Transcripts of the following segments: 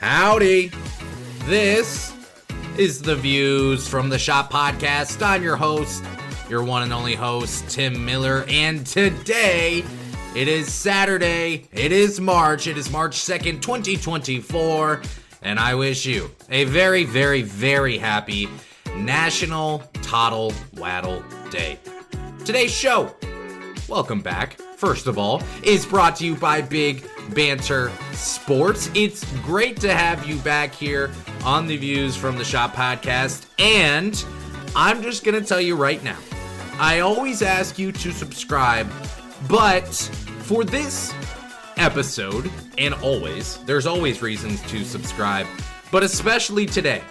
Howdy. This is the Views from the Schott podcast. I'm your host, your one and only host, Tim Miller, and today it is Saturday. It is March. It is March 2nd, 2024, and I wish you a very, very, very happy National Toddle Waddle Day. Today's show, welcome back, first of all, is brought to you by Big Banter Sports. It's great to have you back here on the Views from the Schott podcast. And I'm just going to tell you right now I always ask you to subscribe, but for this episode, and always, there's always reasons to subscribe, but especially today.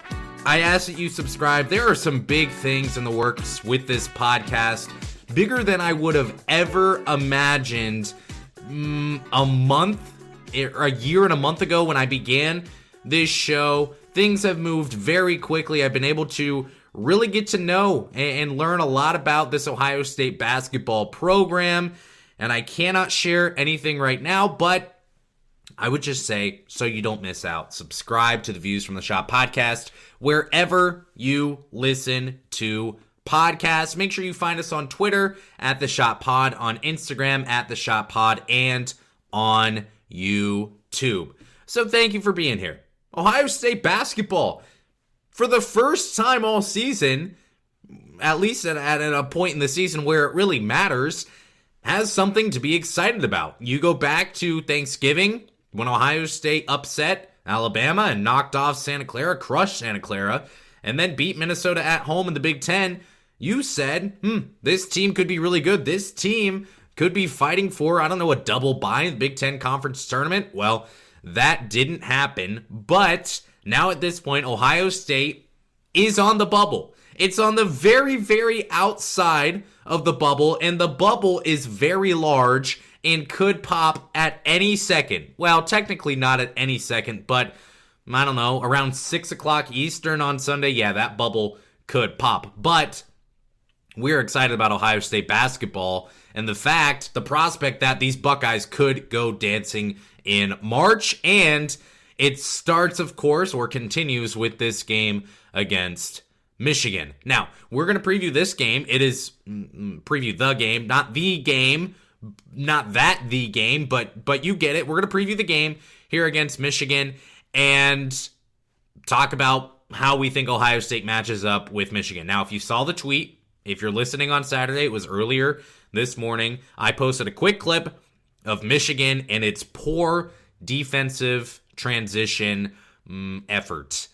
I ask that you subscribe. There are some big things in the works with this podcast, bigger than I would have ever imagined mm, a month a year and a month ago when I began this show. Things have moved very quickly. I've been able to really get to know and, learn a lot about this Ohio State basketball program. And I cannot share anything right now, but I would just say, so you don't miss out, subscribe to the Views from the Schott podcast wherever you listen to podcasts. Make sure you find us on Twitter at the Schott Pod, on Instagram at the Schott Pod, and on YouTube. So thank you for being here. Ohio State basketball, for the first time all season, at least at, at a point in the season where it really matters, has something to be excited about. You go back to Thanksgiving when Ohio State upset Alabama and knocked off Santa Clara, crushed Santa Clara, and then beat Minnesota at home in the Big Ten. You said, hmm, this team could be really good. This team could be fighting for, I don't know, a double bye in the Big Ten Conference Tournament. Well, that didn't happen. But now at this point, Ohio State is on the bubble. It's on the very, very outside of the bubble, and the bubble is very large and could pop at any second. Well, technically not at any second, but I don't know, around 6 o'clock Eastern on Sunday, yeah, that bubble could pop. But we're excited about Ohio State basketball and the fact, the prospect that these Buckeyes could go dancing in March. And it starts, of course, or continues with this game against Michigan. Now, we're going to preview this game. It is mm, mm, preview the game, not the game, not that the game, but but you get it. We're going to preview the game here against Michigan and talk about how we think Ohio State matches up with Michigan. Now, if you saw the tweet, if you're listening on Saturday, it was earlier this morning. I posted a quick clip of Michigan and its poor defensive transition mm, effort.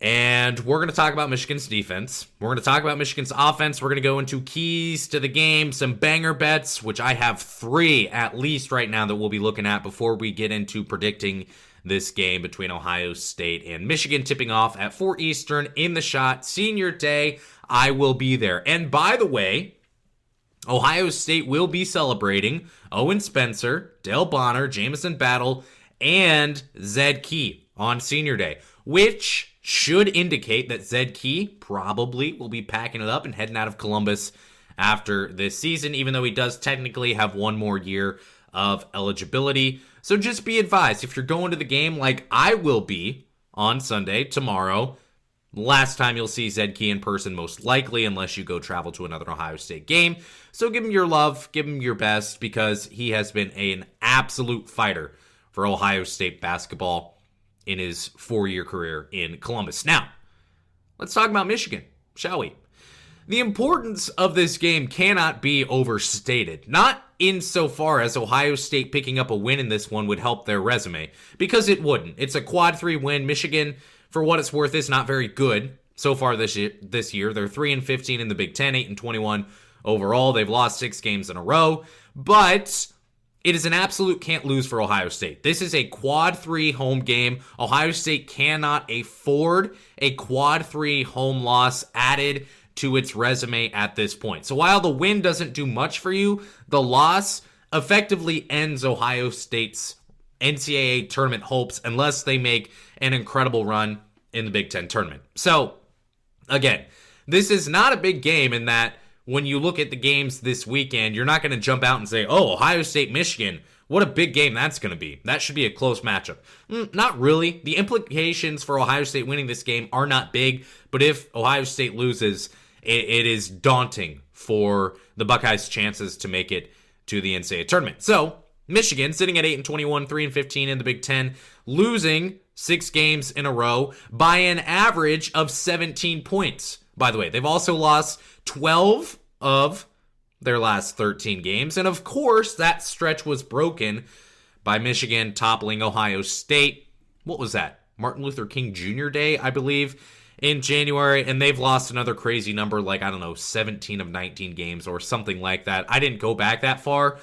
And we're going to talk about Michigan's defense. We're going to talk about Michigan's offense. We're going to go into keys to the game, some banger bets, which I have three at least right now that we'll be looking at before we get into predicting this game between Ohio State and Michigan, tipping off at 4 Eastern in the Schott. Senior day, I will be there. And by the way, Ohio State will be celebrating Owen Spencer, Dale Bonner, Jamison Battle, and Zed Key on Senior Day, which should indicate that Zed Key probably will be packing it up and heading out of Columbus after this season, even though he does technically have one more year of eligibility. So just be advised if you're going to the game like I will be on Sunday, tomorrow, Last time you'll see Zed Key in person, most likely, unless you go travel to another Ohio State game. So give him your love, give him your best, because he has been an absolute fighter for Ohio State basketball in his four year career in Columbus. Now, let's talk about Michigan, shall we? The importance of this game cannot be overstated. Not insofar as Ohio State picking up a win in this one would help their resume, because it wouldn't. It's a quad three win. Michigan for what it's worth, is not very good so far this year. This year, they're three and fifteen in the Big Ten, eight and twenty-one overall. They've lost six games in a row, but it is an absolute can't lose for Ohio State. This is a quad three home game. Ohio State cannot afford a quad three home loss added to its resume at this point. So while the win doesn't do much for you, the loss effectively ends Ohio State's NCAA tournament hopes unless they make an incredible run in the Big Ten tournament. So, again, this is not a big game in that when you look at the games this weekend, you're not going to jump out and say, oh, Ohio State, Michigan. What a big game that's going to be. That should be a close matchup. Mm, not really. The implications for Ohio State winning this game are not big, but if Ohio State loses, it, it is daunting for the Buckeyes' chances to make it to the NCAA tournament. So, Michigan sitting at 8 and 21, 3 and 15 in the Big 10, losing 6 games in a row by an average of 17 points. By the way, they've also lost 12 of their last 13 games, and of course, that stretch was broken by Michigan toppling Ohio State. What was that? Martin Luther King Jr. Day, I believe in January, and they've lost another crazy number, like, I don't know, 17 of 19 games or something like that. I didn't go back that far,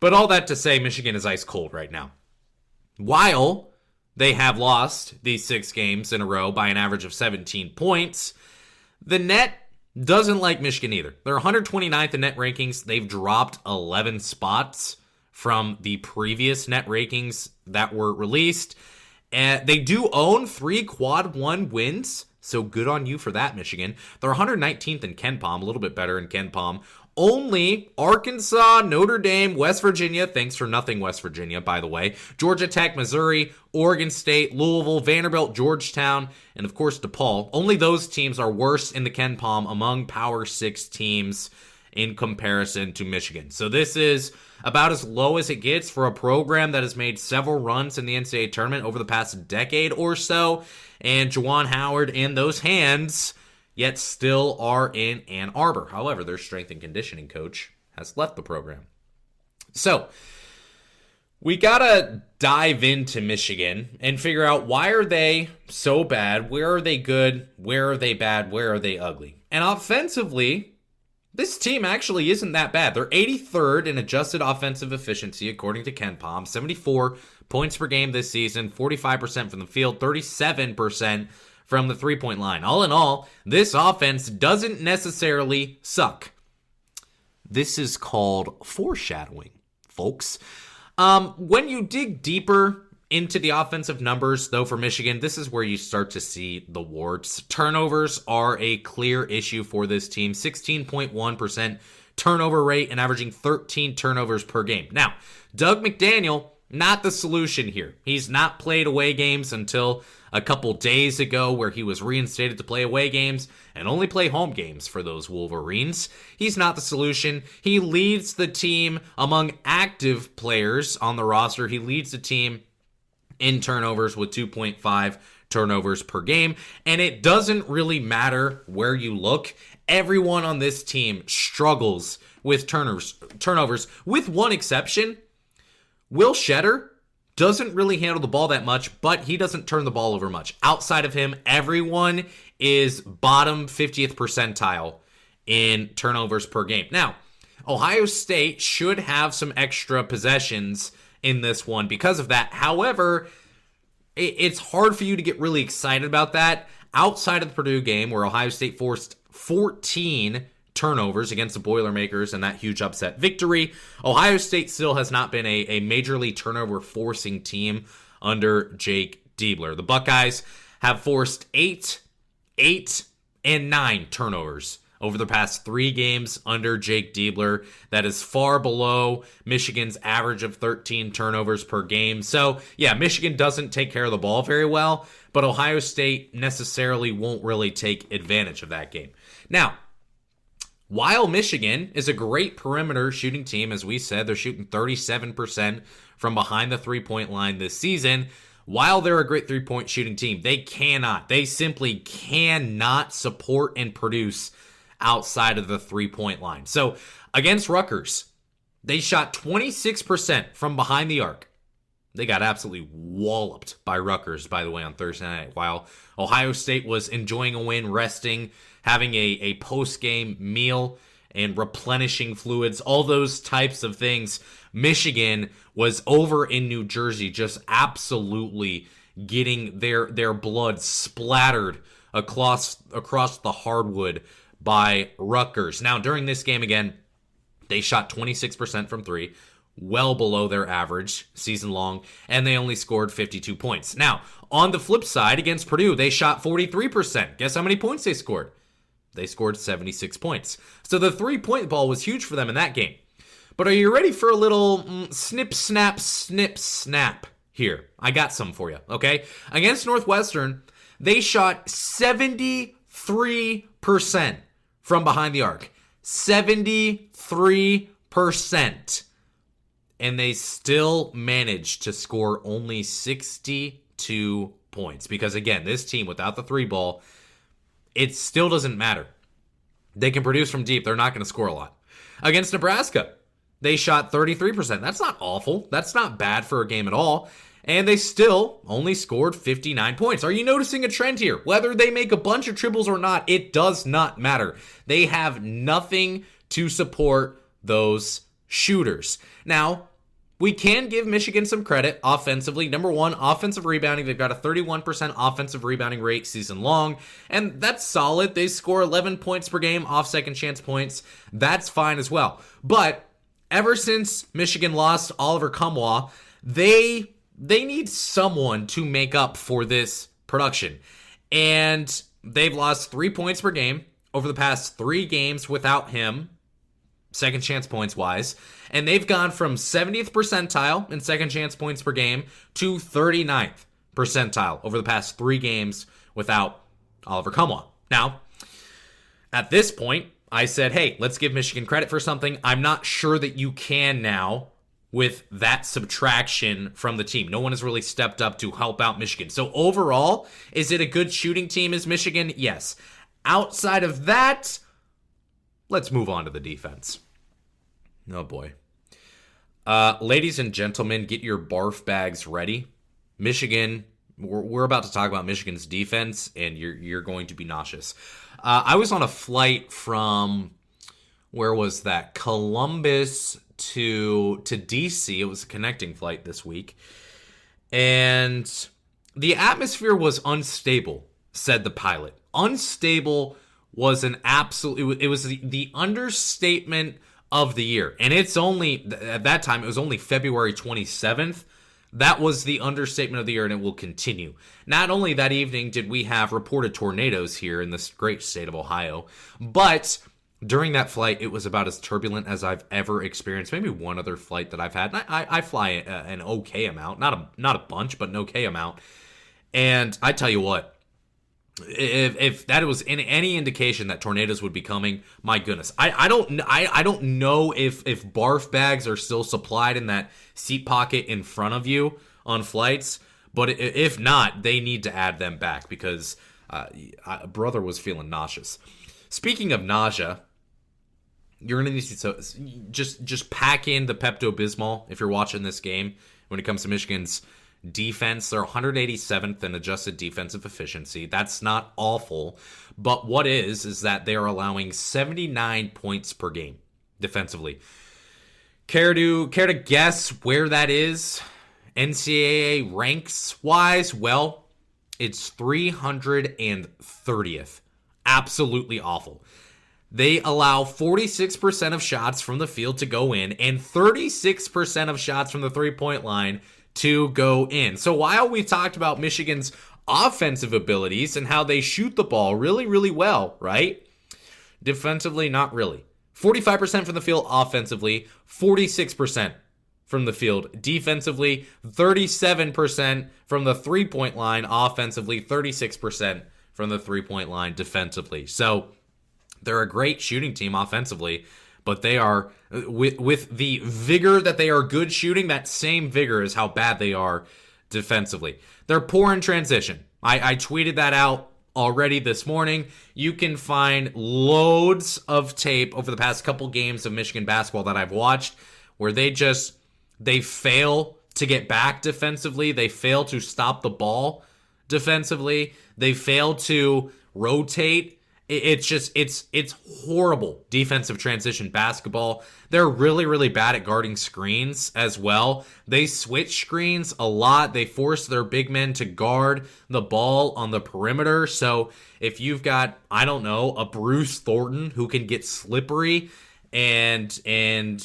but all that to say, Michigan is ice cold right now. While they have lost these six games in a row by an average of 17 points, the net doesn't like Michigan either. They're 129th in net rankings. They've dropped 11 spots from the previous net rankings that were released. And they do own three quad one wins so good on you for that, Michigan. They're 119th in KenPom, a little bit better in KenPom. Only Arkansas, Notre Dame, West Virginia, thanks for nothing, West Virginia, by the way, Georgia Tech, Missouri, Oregon State, Louisville, Vanderbilt, Georgetown, and of course DePaul. Only those teams are worse in the KenPom among Power Six teams in comparison to Michigan. So this is about as low as it gets for a program that has made several runs in the NCAA tournament over the past decade or so and Juwan Howard and those hands, yet still are in Ann Arbor. However, their strength and conditioning coach has left the program. So, we gotta dive into Michigan and figure out why are they so bad? Where are they good? Where are they bad? Where are they ugly? And offensively, this team actually isn't that bad. They're 83rd in adjusted offensive efficiency according to KenPom, 74 points per game this season, 45% from the field, 37% from the three point line. All in all, this offense doesn't necessarily suck. This is called foreshadowing, folks. Um, when you dig deeper into the offensive numbers, though, for Michigan, this is where you start to see the warts. Turnovers are a clear issue for this team 16.1% turnover rate and averaging 13 turnovers per game. Now, Dug McDaniel not the solution here. He's not played away games until a couple days ago, where he was reinstated to play away games and only play home games for those Wolverines. He's not the solution. He leads the team among active players on the roster. He leads the team in turnovers with 2.5 turnovers per game. And it doesn't really matter where you look. Everyone on this team struggles with turnovers, turnovers with one exception Will Tschetter doesn't really handle the ball that much, but he doesn't turn the ball over much. Outside of him, everyone is bottom 50th percentile in turnovers per game. Now, Ohio State should have some extra possessions in this one because of that. However, it's hard for you to get really excited about that outside of the Purdue game where Ohio State forced 14 turnovers against the Boilermakers and that huge upset victory. Ohio State still has not been a, a majorly turnover forcing team under Jake Diebler. The Buckeyes have forced eight, eight, and nine turnovers over the past three games under Jake Diebler. That is far below Michigan's average of 13 turnovers per game. So, yeah, Michigan doesn't take care of the ball very well, but Ohio State necessarily won't really take advantage of that game. Now, while Michigan is a great perimeter shooting team, as we said, they're shooting 37% from behind the three point line this season. While they're a great three point shooting team, they cannot, they simply cannot support and produce outside of the three point line. So against Rutgers, they shot 26% from behind the arc. They got absolutely walloped by Rutgers, by the way, on Thursday night. While Ohio State was enjoying a win, resting, having a, a post game meal and replenishing fluids, all those types of things. Michigan was over in New Jersey, just absolutely getting their their blood splattered across across the hardwood by Rutgers. Now, during this game again, they shot 26% from three, well below their average season long, and they only scored 52 points. Now, on the flip side, against Purdue, they shot 43%. Guess how many points they scored? They scored 76 points. So the three point ball was huge for them in that game. But are you ready for a little mm, snip, snap, snip, snap here? I got some for you, okay? Against Northwestern, they shot 73% from behind the arc. 73%. And they still managed to score only 62 points. Because again, this team without the three ball, it still doesn't matter. They can produce from deep, they're not going to score a lot. Against Nebraska, they shot 33%. That's not awful. That's not bad for a game at all. And they still only scored 59 points. Are you noticing a trend here? Whether they make a bunch of triples or not, it does not matter. They have nothing to support those shooters. Now, we can give Michigan some credit offensively. Number one, offensive rebounding. They've got a 31% offensive rebounding rate season long, and that's solid. They score 11 points per game off second chance points. That's fine as well. But ever since Michigan lost Oliver Nkamhoua, they they need someone to make up for this production. And they've lost three points per game over the past three games without him, second chance points wise. And they've gone from 70th percentile in second chance points per game to 39th percentile over the past three games without Oliver Nkamhoua. Now, at this point, I said, hey, let's give Michigan credit for something. I'm not sure that you can now with that subtraction from the team. No one has really stepped up to help out Michigan. So overall, is it a good shooting team as Michigan? Yes. Outside of that, let's move on to the defense. Oh boy. Uh, ladies and gentlemen, get your barf bags ready. Michigan, we're, we're about to talk about Michigan's defense, and you're you're going to be nauseous. Uh, I was on a flight from where was that? Columbus to to DC. It was a connecting flight this week, and the atmosphere was unstable. Said the pilot. Unstable was an absolute. It was, the, the understatement of the year, and it's only at that time. It was only February twenty seventh. That was the understatement of the year, and it will continue. Not only that evening did we have reported tornadoes here in this great state of Ohio, but during that flight, it was about as turbulent as I've ever experienced. Maybe one other flight that I've had. I, I, I fly an okay amount, not a not a bunch, but an okay amount. And I tell you what, if, if that was in any indication that tornadoes would be coming, my goodness, I, I don't I, I don't know if if barf bags are still supplied in that seat pocket in front of you on flights, but if not, they need to add them back because uh, brother was feeling nauseous. Speaking of nausea, you're gonna need to just just pack in the Pepto Bismol if you're watching this game. When it comes to Michigan's defense, they're 187th in adjusted defensive efficiency. That's not awful, but what is is that they are allowing 79 points per game defensively. Care to care to guess where that is? NCAA ranks wise, well, it's 330th. Absolutely awful. They allow 46% of shots from the field to go in and 36% of shots from the three point line to go in. So while we talked about Michigan's offensive abilities and how they shoot the ball really, really well, right? Defensively, not really. 45% from the field offensively, 46% from the field defensively, 37% from the three point line offensively, 36% from the three point line defensively. So they're a great shooting team offensively, but they are with with the vigor that they are good shooting. That same vigor is how bad they are defensively. They're poor in transition. I, I tweeted that out already this morning. You can find loads of tape over the past couple games of Michigan basketball that I've watched where they just they fail to get back defensively. They fail to stop the ball defensively. They fail to rotate it's just it's it's horrible defensive transition basketball. They're really really bad at guarding screens as well. They switch screens a lot. They force their big men to guard the ball on the perimeter. So if you've got I don't know, a Bruce Thornton who can get slippery and and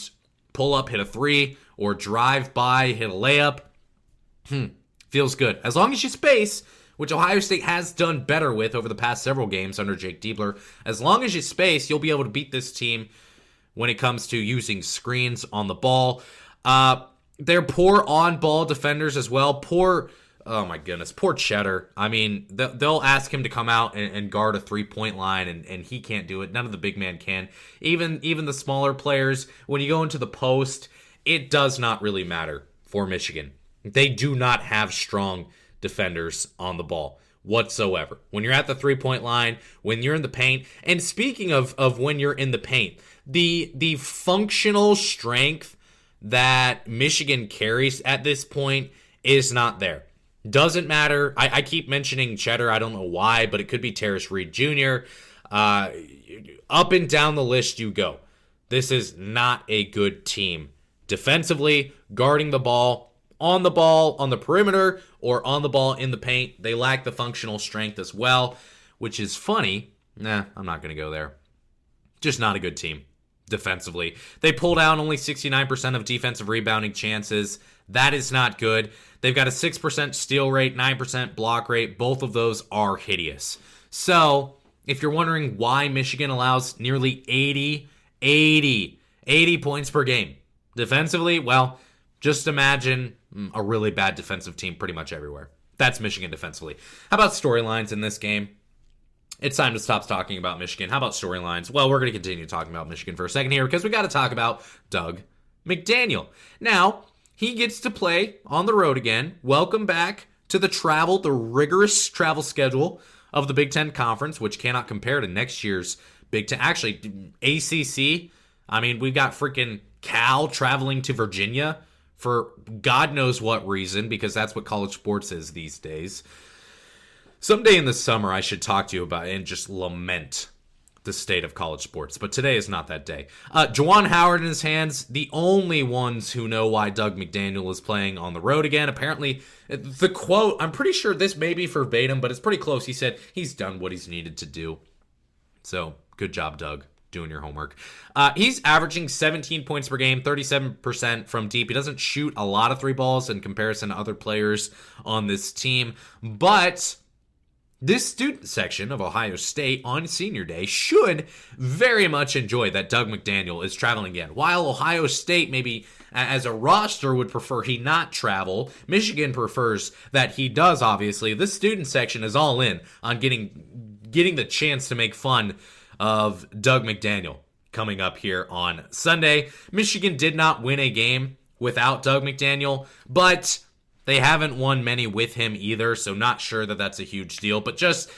pull up hit a 3 or drive by hit a layup, hmm, feels good. As long as you space which Ohio State has done better with over the past several games under Jake Diebler. As long as you space, you'll be able to beat this team when it comes to using screens on the ball. Uh, they're poor on ball defenders as well. Poor, oh my goodness, poor Tschetter. I mean, they'll ask him to come out and, and guard a three point line, and, and he can't do it. None of the big man can. Even even the smaller players, when you go into the post, it does not really matter for Michigan. They do not have strong defenders on the ball whatsoever. When you're at the three point line, when you're in the paint, and speaking of of when you're in the paint, the the functional strength that Michigan carries at this point is not there. Doesn't matter. I, I keep mentioning Tschetter. I don't know why, but it could be Tarris Reed Jr. Uh, up and down the list you go. This is not a good team. Defensively, guarding the ball, on the ball, on the perimeter, or on the ball in the paint, they lack the functional strength as well, which is funny. Nah, I'm not going to go there. Just not a good team defensively. They pull down only 69% of defensive rebounding chances. That is not good. They've got a 6% steal rate, 9% block rate. Both of those are hideous. So, if you're wondering why Michigan allows nearly 80, 80, 80 points per game defensively, well, just imagine mm, a really bad defensive team pretty much everywhere. That's Michigan defensively. How about storylines in this game? it's time to stop talking about Michigan. How about storylines? Well, we're going to continue talking about Michigan for a second here because we got to talk about Dug McDaniel. Now, he gets to play on the road again. Welcome back to the travel, the rigorous travel schedule of the Big Ten Conference, which cannot compare to next year's Big Ten. Actually, ACC. I mean, we've got freaking Cal traveling to Virginia for God knows what reason, because that's what college sports is these days. Someday in the summer, I should talk to you about and just lament the state of college sports. But today is not that day. Uh, Juwan Howard in his hands, the only ones who know why Dug McDaniel is playing on the road again. Apparently, the quote, I'm pretty sure this may be verbatim, but it's pretty close. He said he's done what he's needed to do. So, good job, Dug. Doing your homework. Uh, he's averaging 17 points per game, 37% from deep. He doesn't shoot a lot of three balls in comparison to other players on this team, but this student section of Ohio State on senior day should very much enjoy that Dug McDaniel is traveling again. While Ohio State maybe as a roster would prefer he not travel, Michigan prefers that he does obviously. This student section is all in on getting getting the chance to make fun of Dug McDaniel coming up here on Sunday. Michigan did not win a game without Dug McDaniel, but they haven't won many with him either, so not sure that that's a huge deal. But just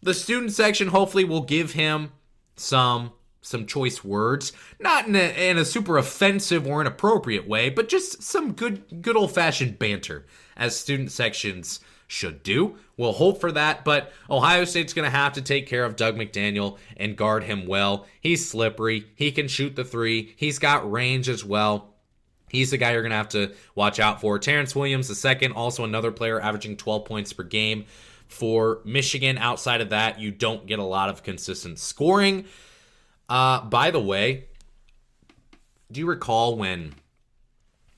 the student section hopefully will give him some some choice words, not in a, in a super offensive or inappropriate way, but just some good good old fashioned banter, as student sections should do. We'll hope for that, but Ohio State's going to have to take care of Dug McDaniel and guard him well. He's slippery. He can shoot the three. He's got range as well. He's the guy you're going to have to watch out for. Terrance Williams, the second, also another player averaging 12 points per game for Michigan. Outside of that, you don't get a lot of consistent scoring. Uh, by the way, do you recall when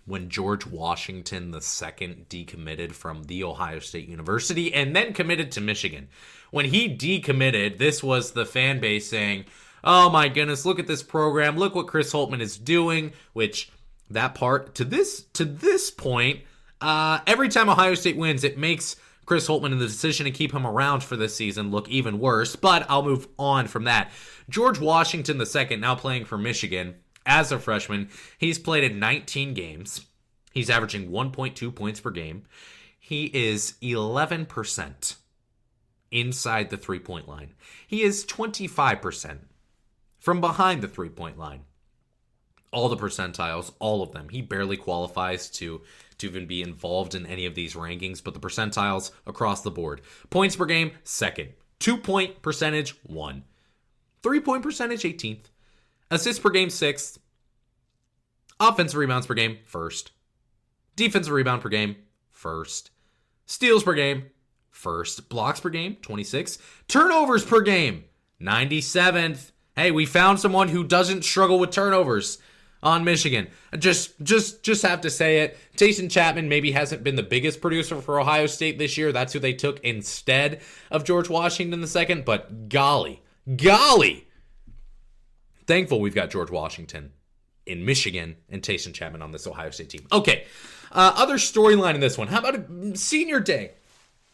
when George Washington II decommitted from the Ohio State University and then committed to Michigan? When he decommitted, this was the fan base saying, "Oh my goodness, look at this program. Look what Chris Holtmann is doing," which that part to this to this point. Uh, every time Ohio State wins, it makes Chris Holtmann and the decision to keep him around for this season look even worse. But I'll move on from that. George Washington II, now playing for Michigan as a freshman, he's played in 19 games. He's averaging 1.2 points per game. He is 11% inside the three point line. He is 25% from behind the three point line all the percentiles, all of them. He barely qualifies to to even be involved in any of these rankings, but the percentiles across the board. Points per game, second. Two point percentage, one. Three point percentage, 18th. Assists per game, sixth. Offensive rebounds per game, first. Defensive rebound per game, first. Steals per game, first. Blocks per game, 26. Turnovers per game, 97th. Hey, we found someone who doesn't struggle with turnovers on Michigan. Just just just have to say it. Taison Chatman maybe hasn't been the biggest producer for Ohio State this year. That's who they took instead of George Washington the second, but golly, golly. Thankful we've got George Washington in Michigan and Taison Chatman on this Ohio State team. Okay. Uh, other storyline in this one. How about a senior day?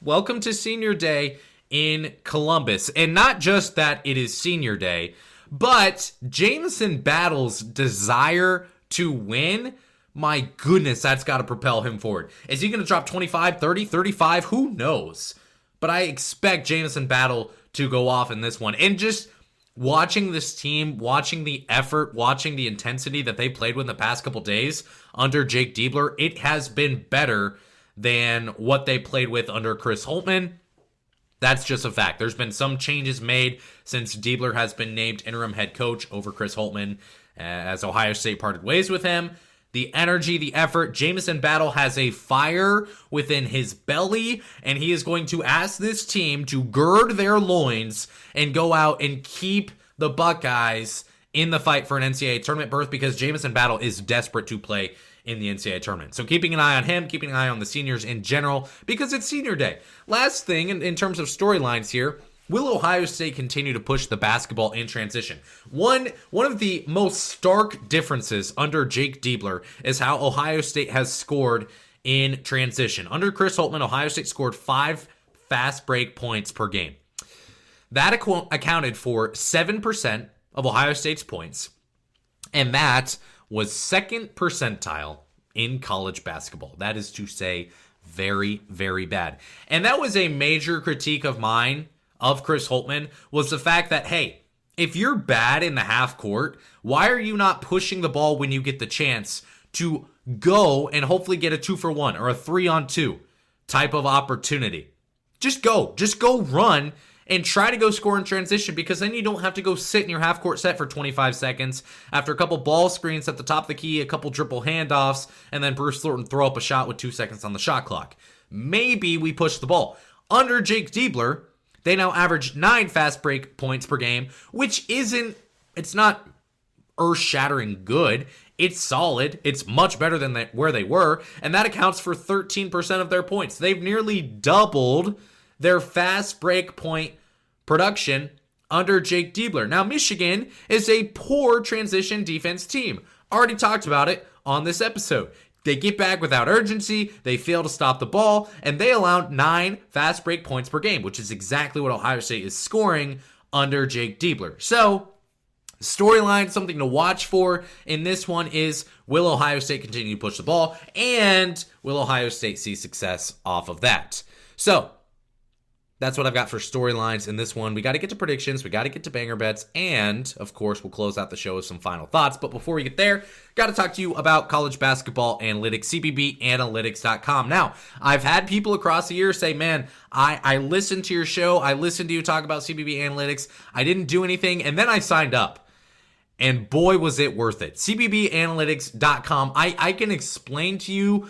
Welcome to senior day in Columbus. And not just that it is senior day, but Jamison Battle's desire to win, my goodness, that's got to propel him forward. Is he going to drop 25, 30, 35? Who knows? But I expect Jamison Battle to go off in this one. And just watching this team, watching the effort, watching the intensity that they played with in the past couple days under Jake Diebler, it has been better than what they played with under Chris Holtmann. That's just a fact. There's been some changes made since Diebler has been named interim head coach over Chris Holtmann uh, as Ohio State parted ways with him. The energy, the effort. Jamison Battle has a fire within his belly, and he is going to ask this team to gird their loins and go out and keep the Buckeyes in the fight for an NCAA tournament berth because Jamison Battle is desperate to play in the NCAA tournament. So keeping an eye on him, keeping an eye on the seniors in general, because it's senior day. Last thing in, in terms of storylines here. Will Ohio State continue to push the basketball in transition? One one of the most stark differences under Jake Diebler is how Ohio State has scored in transition. Under Chris Holtmann, Ohio State scored five fast break points per game. That accounted for 7% of Ohio State's points. And that was second percentile in college basketball. That is to say, very, very bad. And that was a major critique of mine of Chris Holtmann was the fact that, hey, if you're bad in the half court, why are you not pushing the ball when you get the chance to go and hopefully get a two for one or a three on two type of opportunity? Just go. Just go run and try to go score in transition because then you don't have to go sit in your half court set for 25 seconds after a couple ball screens at the top of the key, a couple dribble handoffs, and then Bruce Thornton throw up a shot with two seconds on the shot clock. Maybe we push the ball. Under Jake Diebler, they now average nine fast break points per game, which isn't, it's not earth shattering good. It's solid. It's much better than they, where they were. And that accounts for 13% of their points. They've nearly doubled their fast break point production under Jake Diebler. Now, Michigan is a poor transition defense team. Already talked about it on this episode. They get back without urgency, they fail to stop the ball, and they allow nine fast break points per game, which is exactly what Ohio State is scoring under Jake Diebler. So, storyline, something to watch for in this one is will Ohio State continue to push the ball, and will Ohio State see success off of that? So, that's what I've got for storylines in this one. We got to get to predictions, we got to get to banger bets, and of course, we'll close out the show with some final thoughts. But before we get there, got to talk to you about college basketball analytics, CBBAnalytics.com. Now, I've had people across the year say, man, I, I listened to your show, I listened to you talk about CBB Analytics, I didn't do anything, and then I signed up. And boy, was it worth it. CBBAnalytics.com. I, I can explain to you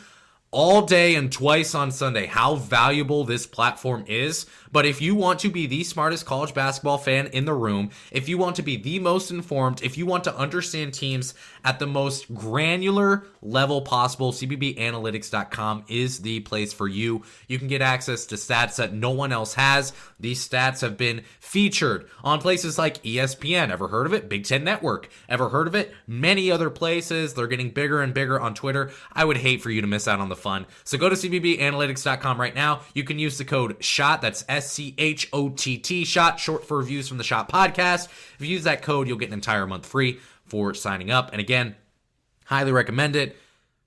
all day and twice on Sunday how valuable this platform is. But if you want to be the smartest college basketball fan in the room, if you want to be the most informed, if you want to understand teams at the most granular level possible, CBBAnalytics.com is the place for you. You can get access to stats that no one else has. These stats have been featured on places like ESPN. Ever heard of it? Big Ten Network. Ever heard of it? Many other places. They're getting bigger and bigger on Twitter. I would hate for you to miss out on the fun. So go to CBBAnalytics.com right now. You can use the code SCHOTT. That's C H O T T, SCHOTT, short for reviews from the SCHOTT podcast. If you use that code, you'll get an entire month free for signing up. And again, highly recommend it.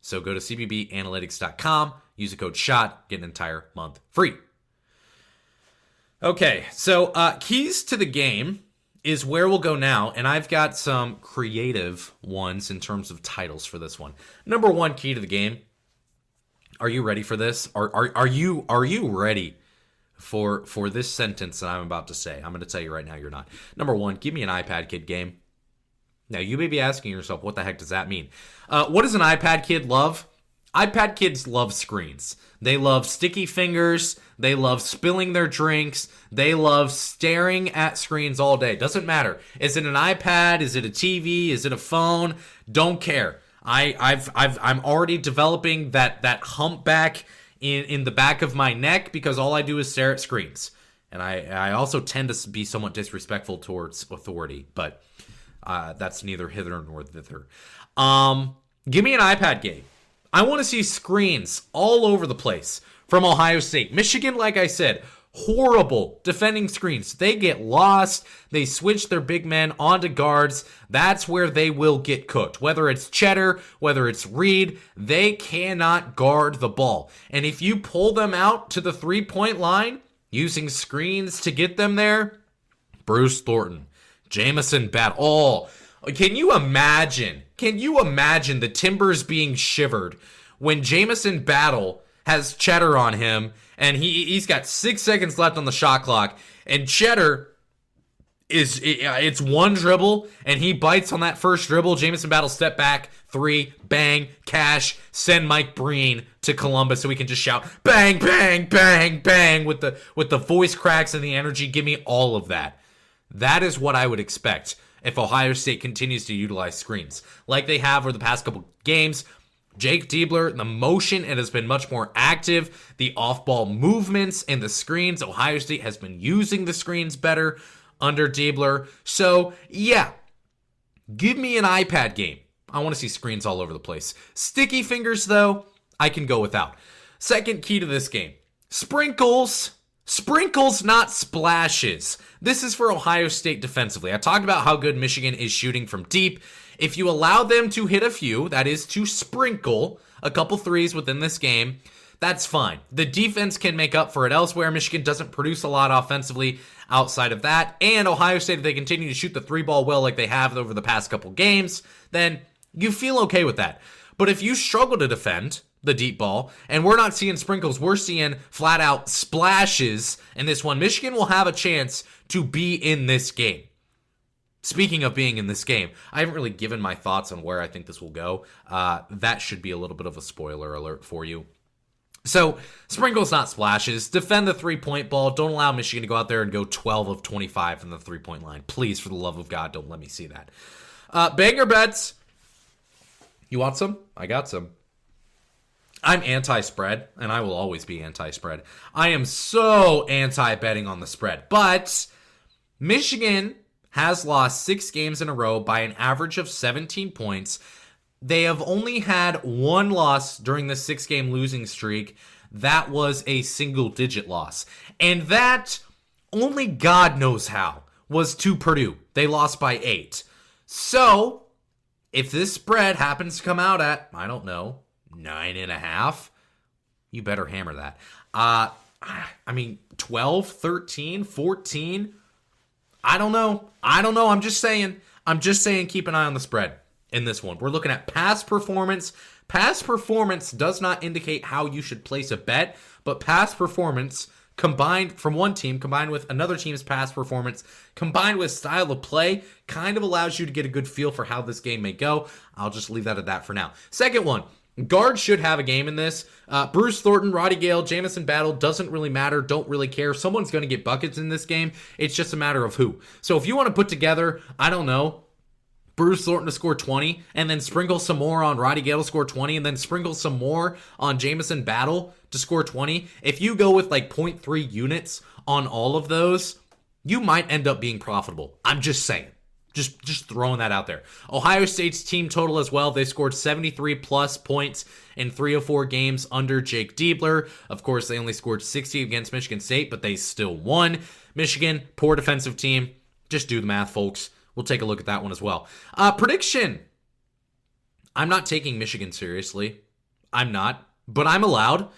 So go to CBBAnalytics.com, use the code SCHOTT, get an entire month free. Okay, so uh, keys to the game is where we'll go now, and I've got some creative ones in terms of titles for this one. Number one key to the game. Are you ready for this? Are are, are you are you ready for for this sentence that I'm about to say? I'm going to tell you right now, you're not. Number one, give me an iPad Kid game. Now, you may be asking yourself, what the heck does that mean? Uh, what does an iPad kid love? iPad kids love screens. They love sticky fingers. They love spilling their drinks. They love staring at screens all day. Doesn't matter. Is it an iPad? Is it a TV? Is it a phone? Don't care. I, I've, I've, I'm already developing that that humpback in in the back of my neck because all I do is stare at screens. And I, I also tend to be somewhat disrespectful towards authority, but uh, that's neither hither nor thither. Um, give me an iPad game. I want to see screens all over the place from Ohio State. Michigan, like I said, horrible defending screens. They get lost. They switch their big men onto guards. That's where they will get cooked. Whether it's Tschetter, whether it's Reed, they cannot guard the ball. And if you pull them out to the three point line using screens to get them there, Bruce Thornton, Jamison Battle. Can you imagine? Can you imagine the timbers being shivered when Jamison Battle has Cheddar on him and he he's got six seconds left on the shot clock, and Tschetter is uh, it's one dribble and he bites on that first dribble. Jamison Battle step back, three, bang, cash, send Mike Breen to Columbus so we can just shout bang, bang, bang, bang with the with the voice cracks and the energy. Give me all of that. That is what I would expect if Ohio State continues to utilize screens like they have over the past couple games. Jake Diebler, the motion, it has been much more active. The off ball movements and the screens, Ohio State has been using the screens better under Diebler. So, yeah, give me an iPad game. I want to see screens all over the place. Sticky fingers, though, I can go without. Second key to this game sprinkles. Sprinkles, not splashes. This is for Ohio State defensively. I talked about how good Michigan is shooting from deep. If you allow them to hit a few, that is to sprinkle a couple threes within this game, that's fine. The defense can make up for it elsewhere. Michigan doesn't produce a lot offensively outside of that. And Ohio State, if they continue to shoot the three ball well like they have over the past couple games, then you feel okay with that. But if you struggle to defend the deep ball, and we're not seeing sprinkles, we're seeing flat out splashes in this one, Michigan will have a chance to be in this game. Speaking of being in this game, I haven't really given my thoughts on where I think this will go. Uh, that should be a little bit of a spoiler alert for you. So, sprinkles, not splashes. Defend the three point ball. Don't allow Michigan to go out there and go 12 of 25 from the three point line. Please, for the love of God, don't let me see that. Uh, banger bets. You want some? I got some. I'm anti spread, and I will always be anti spread. I am so anti betting on the spread. But Michigan has lost six games in a row by an average of 17 points. They have only had one loss during the six game losing streak. That was a single digit loss. And that, only God knows how, was to Purdue. They lost by eight. So, if this spread happens to come out at, I don't know, nine and a half, you better hammer that. Uh, I mean, 12, 13, 14, I don't know. I don't know. I'm just saying. I'm just saying keep an eye on the spread in this one. We're looking at past performance. Past performance does not indicate how you should place a bet, but past performance combined from one team combined with another team's past performance combined with style of play kind of allows you to get a good feel for how this game may go. I'll just leave that at that for now. Second one, Guards should have a game in this. Uh, Bruce Thornton, Roddy Gayle, Jamison Battle doesn't really matter. Don't really care. Someone's going to get buckets in this game. It's just a matter of who. So if you want to put together, I don't know, Bruce Thornton to score 20, and then sprinkle some more on Roddy Gayle to score 20, and then sprinkle some more on Jamison Battle to score 20. If you go with like 0.3 units on all of those, you might end up being profitable. I'm just saying. Just just throwing that out there. Ohio State's team total as well. They scored 73 plus points in three of four games under Jake Diebler. Of course, they only scored 60 against Michigan State, but they still won. Michigan, poor defensive team. Just do the math, folks. We'll take a look at that one as well. Uh, prediction. I'm not taking Michigan seriously. I'm not, but I'm allowed.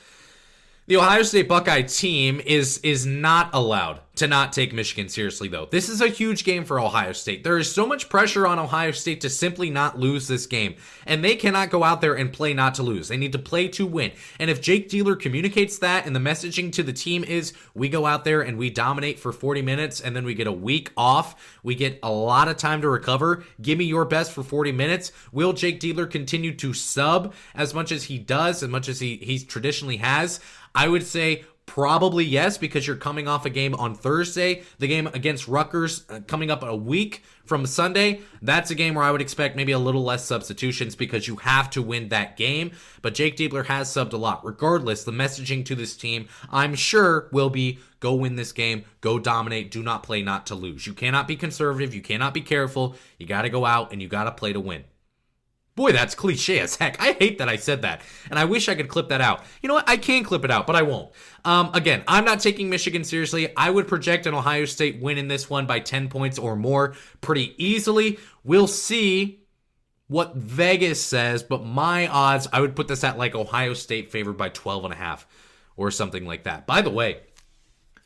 The Ohio State Buckeye team is is not allowed to not take Michigan seriously, though. This is a huge game for Ohio State. There is so much pressure on Ohio State to simply not lose this game, and they cannot go out there and play not to lose. They need to play to win. And if Jake Diebler communicates that, and the messaging to the team is we go out there and we dominate for 40 minutes, and then we get a week off, we get a lot of time to recover. Give me your best for 40 minutes. Will Jake Diebler continue to sub as much as he does, as much as he he traditionally has? I would say Probably yes, because you're coming off a game on Thursday. The game against Rutgers uh, coming up a week from Sunday. That's a game where I would expect maybe a little less substitutions because you have to win that game. But Jake Diebler has subbed a lot. Regardless, the messaging to this team, I'm sure, will be go win this game, go dominate, do not play not to lose. You cannot be conservative, you cannot be careful. You got to go out and you got to play to win. Boy, that's cliche as heck. I hate that I said that. And I wish I could clip that out. You know what? I can clip it out, but I won't. Um, again, I'm not taking Michigan seriously. I would project an Ohio State win in this one by 10 points or more pretty easily. We'll see what Vegas says, but my odds, I would put this at like Ohio State favored by 12 and a half or something like that. By the way,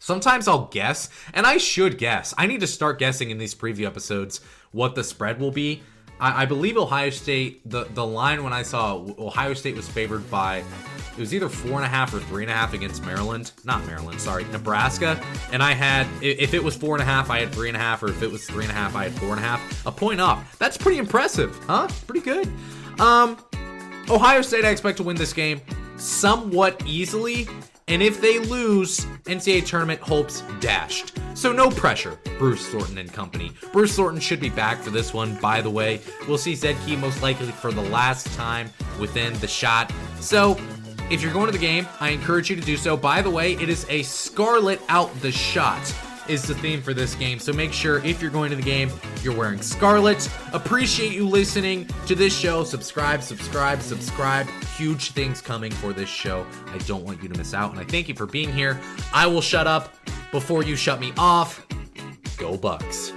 Sometimes I'll guess, and I should guess. I need to start guessing in these preview episodes what the spread will be. I, I, believe Ohio State. The the line when I saw Ohio State was favored by it was either four and a half or three and a half against Maryland. Not Maryland, sorry, Nebraska. And I had if it was four and a half, I had three and a half, or if it was three and a half, I had four and a half. A point up. That's pretty impressive, huh? Pretty good. Um, Ohio State, I expect to win this game somewhat easily. And if they lose, NCAA tournament hopes dashed. So no pressure, Bruce Thornton and company. Bruce Thornton should be back for this one, by the way. We'll see Zed Key most likely for the last time within the Schott. So if you're going to the game, I encourage you to do so. By the way, it is a Scarlet out the Schott is the theme for this game. So make sure if you're going to the game, you're wearing scarlet. Appreciate you listening to this show. Subscribe, subscribe, subscribe. Huge things coming for this show. I don't want you to miss out. And I thank you for being here. I will shut up before you shut me off. Go Bucks.